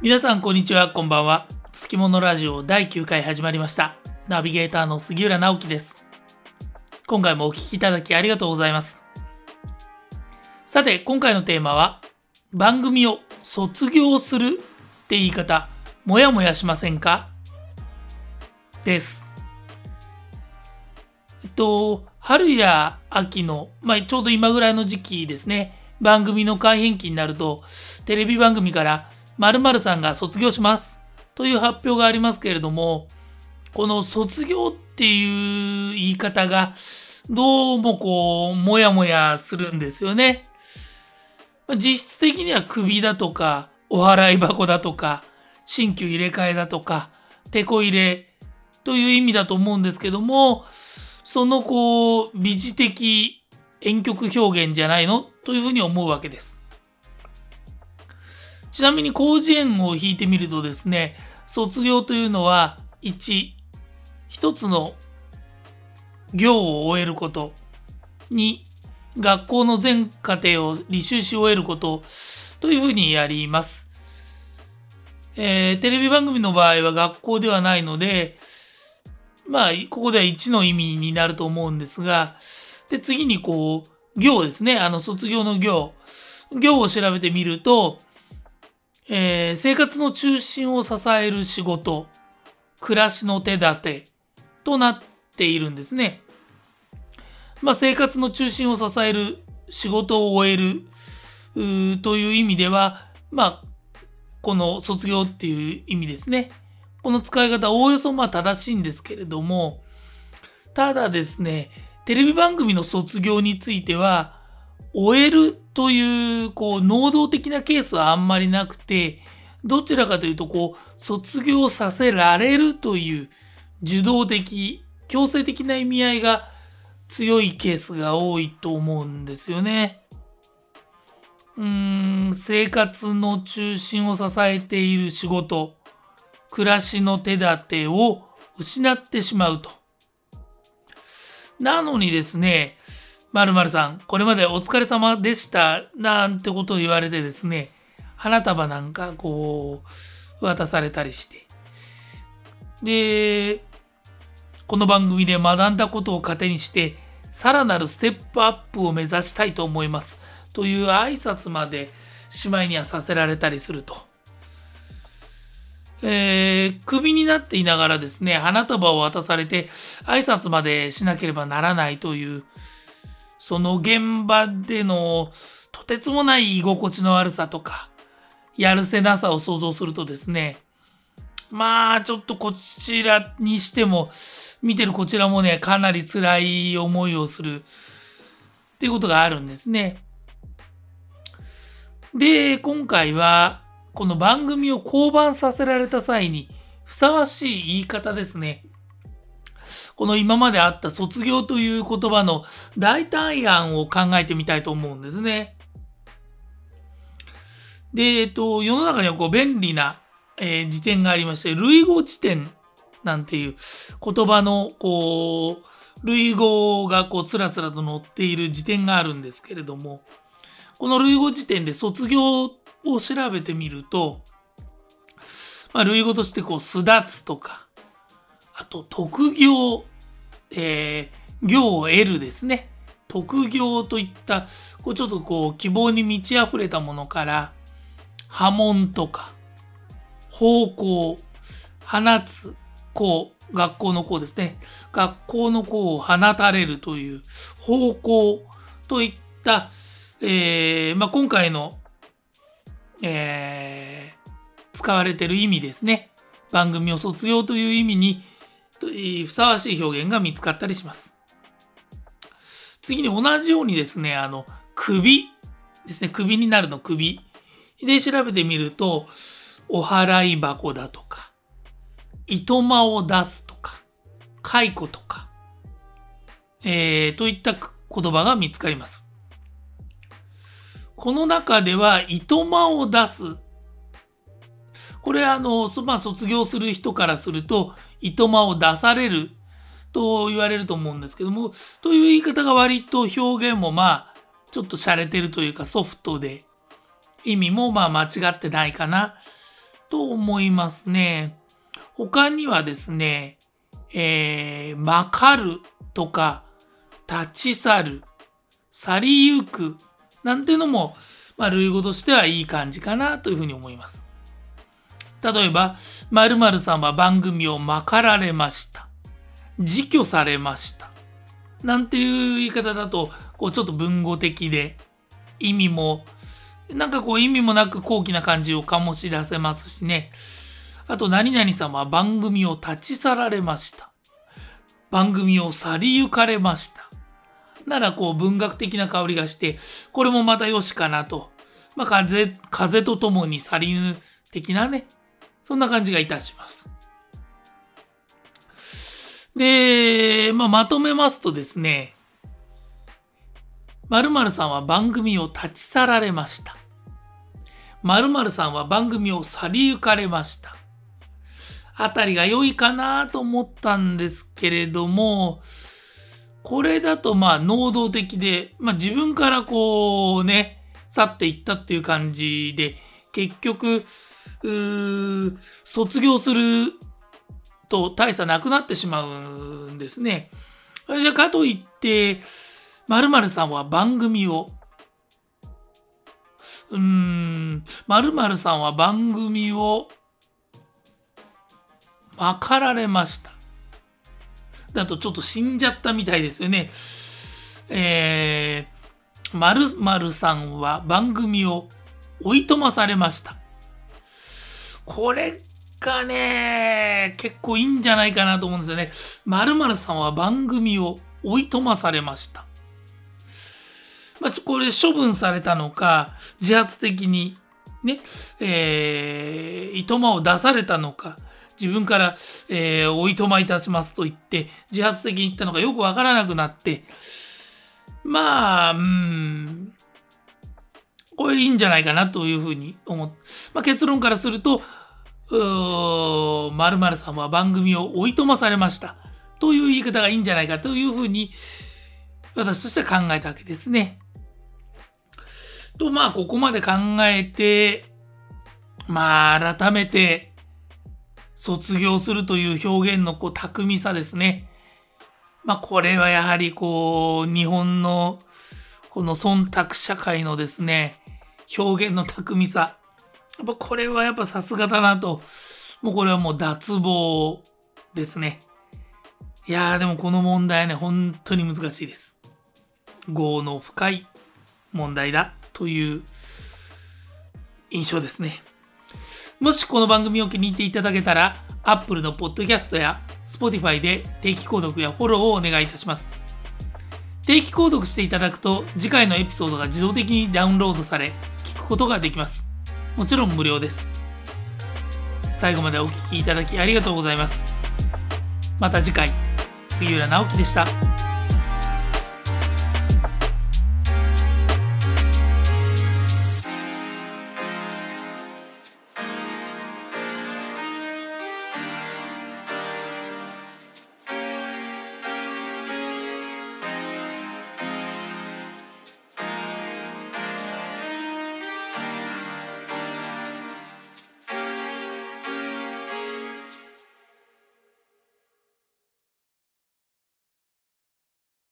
皆さんこんにちはこんばんは。つきものラジオ第9回始まりました。ナビゲーターの杉浦直樹です。今回もお聞きいただきありがとうございます。さて今回のテーマは番組を卒業するって言い方もやもやしませんか？です。えっと春や秋の、まあ、ちょうど今ぐらいの時期ですね。番組の改編期になるとテレビ番組から〇〇さんが卒業しますという発表がありますけれども、この卒業っていう言い方がどうもこう、もやもやするんですよね。実質的には首だとか、お払い箱だとか、新旧入れ替えだとか、手こ入れという意味だと思うんですけども、そのこう、美辞的婉曲表現じゃないの？というふうに思うわけです。ちなみに広辞苑を引いてみるとですね、卒業というのは1、一つの行を終えること。2、学校の全過程を履修し終えることというふうにやります。えー、テレビ番組の場合は学校ではないので、まあ、ここでは1の意味になると思うんですが、で、次にこう、行ですね。あの、卒業の行。行を調べてみると、えー、生活の中心を支える仕事、暮らしの手立てとなっているんですね。まあ、生活の中心を支える仕事を終えるという意味では、まあ、この卒業っていう意味ですね。この使い方、おおよそまあ正しいんですけれども、ただですね、テレビ番組の卒業については、終えるという、こう、能動的なケースはあんまりなくて、どちらかというと、こう、卒業させられるという受動的、強制的な意味合いが強いケースが多いと思うんですよね。うーん、生活の中心を支えている仕事、暮らしの手立てを失ってしまうと。なのにですね、まるさん、これまでお疲れ様でした、なんてことを言われてですね、花束なんかこう、渡されたりして。で、この番組で学んだことを糧にして、さらなるステップアップを目指したいと思います。という挨拶まで姉妹にはさせられたりすると。えー、クビになっていながらですね、花束を渡されて挨拶までしなければならないという、その現場でのとてつもない居心地の悪さとか、やるせなさを想像するとですね、まあちょっとこちらにしても、見てるこちらもね、かなり辛い思いをするっていうことがあるんですね。で、今回は、この番組を降板させられた際に、ふさわしい言い方ですね。この今まであった卒業という言葉の代替案を考えてみたいと思うんですね。で、えっと、世の中にはこう便利な、えー、辞典がありまして、類語辞典なんていう言葉のこう、類語がこうつらつらと載っている辞典があるんですけれども、この類語辞典で卒業を調べてみると、まあ、類語としてこう、巣立つとか、あと、特業、えー、業を得るですね。特業といった、こうちょっとこう、希望に満ち溢れたものから、波紋とか、方向、放つ、こう、学校の校ですね。学校の校を放たれるという方向といった、えー、まあ、今回の、えー、使われてる意味ですね。番組を卒業という意味にふさわしい表現が見つかったりします。次に同じようにですね、あの、首ですね、首になるの首で調べてみると、お払い箱だとか、糸間を出すとか、蚕とか、えー、といった言葉が見つかります。この中では、糸間を出す。これあの、まあ、卒業する人からすると、糸間を出されると言われると思うんですけども、という言い方が割と表現もまあ、ちょっと洒落てるというかソフトで、意味もまあ間違ってないかな、と思いますね。他にはですね、えー、まかるとか、立ち去る、去りゆく、なんてのも、まあ、類語としてはいい感じかなというふうに思います。例えば、〇〇さんは番組をまかられました。自居されました。なんていう言い方だと、こうちょっと文語的で、意味も、なんかこう意味もなく高貴な感じを醸し出せますしね。あと、何々さんは番組を立ち去られました。番組を去りゆかれました。なら、こう文学的な香りがして、これもまたよしかなと。まあ、風、風とともに去りぬ的なね、そんな感じがいたします。で、まあ、まとめますとですね、〇〇さんは番組を立ち去られました。〇〇さんは番組を去りゆかれました。あたりが良いかなと思ったんですけれども、これだとまあ能動的で、まあ自分からこうね、去っていったっていう感じで、結局、卒業すると大差なくなってしまうんですね。じゃあかといって、〇〇さんは番組を、うーん、〇〇さんは番組を、まかられました。だとちょっと死んじゃったみたいですよね。えー、〇〇さんは番組を追い飛まされました。これがね、結構いいんじゃないかなと思うんですよね。〇〇さんは番組を追い飛まされました。まあ、これ処分されたのか、自発的にね、えー、いとまを出されたのか、自分から、えー、おいとまいたしますと言って、自発的に言ったのかよくわからなくなって、まあ、うん、これいいんじゃないかなというふうに思って、まあ、結論からすると、〇〇さんは番組を追いとまされました。という言い方がいいんじゃないかというふうに、私としては考えたわけですね。と、まあ、ここまで考えて、まあ、改めて、卒業するという表現のこう巧みさですね。まあ、これはやはりこう、日本のこの忖度社会のですね、表現の巧みさ。やっぱこれはやっぱさすがだなと。もうこれはもう脱帽ですね。いやーでもこの問題はね、本当に難しいです。業の深い問題だという印象ですね。もしこの番組を気に入っていただけたら、Apple の Podcast や Spotify で定期購読やフォローをお願いいたします。定期購読していただくと次回のエピソードが自動的にダウンロードされ、聞くことができます。もちろん無料です。最後までお聴きいただきありがとうございます。また次回、杉浦直樹でした。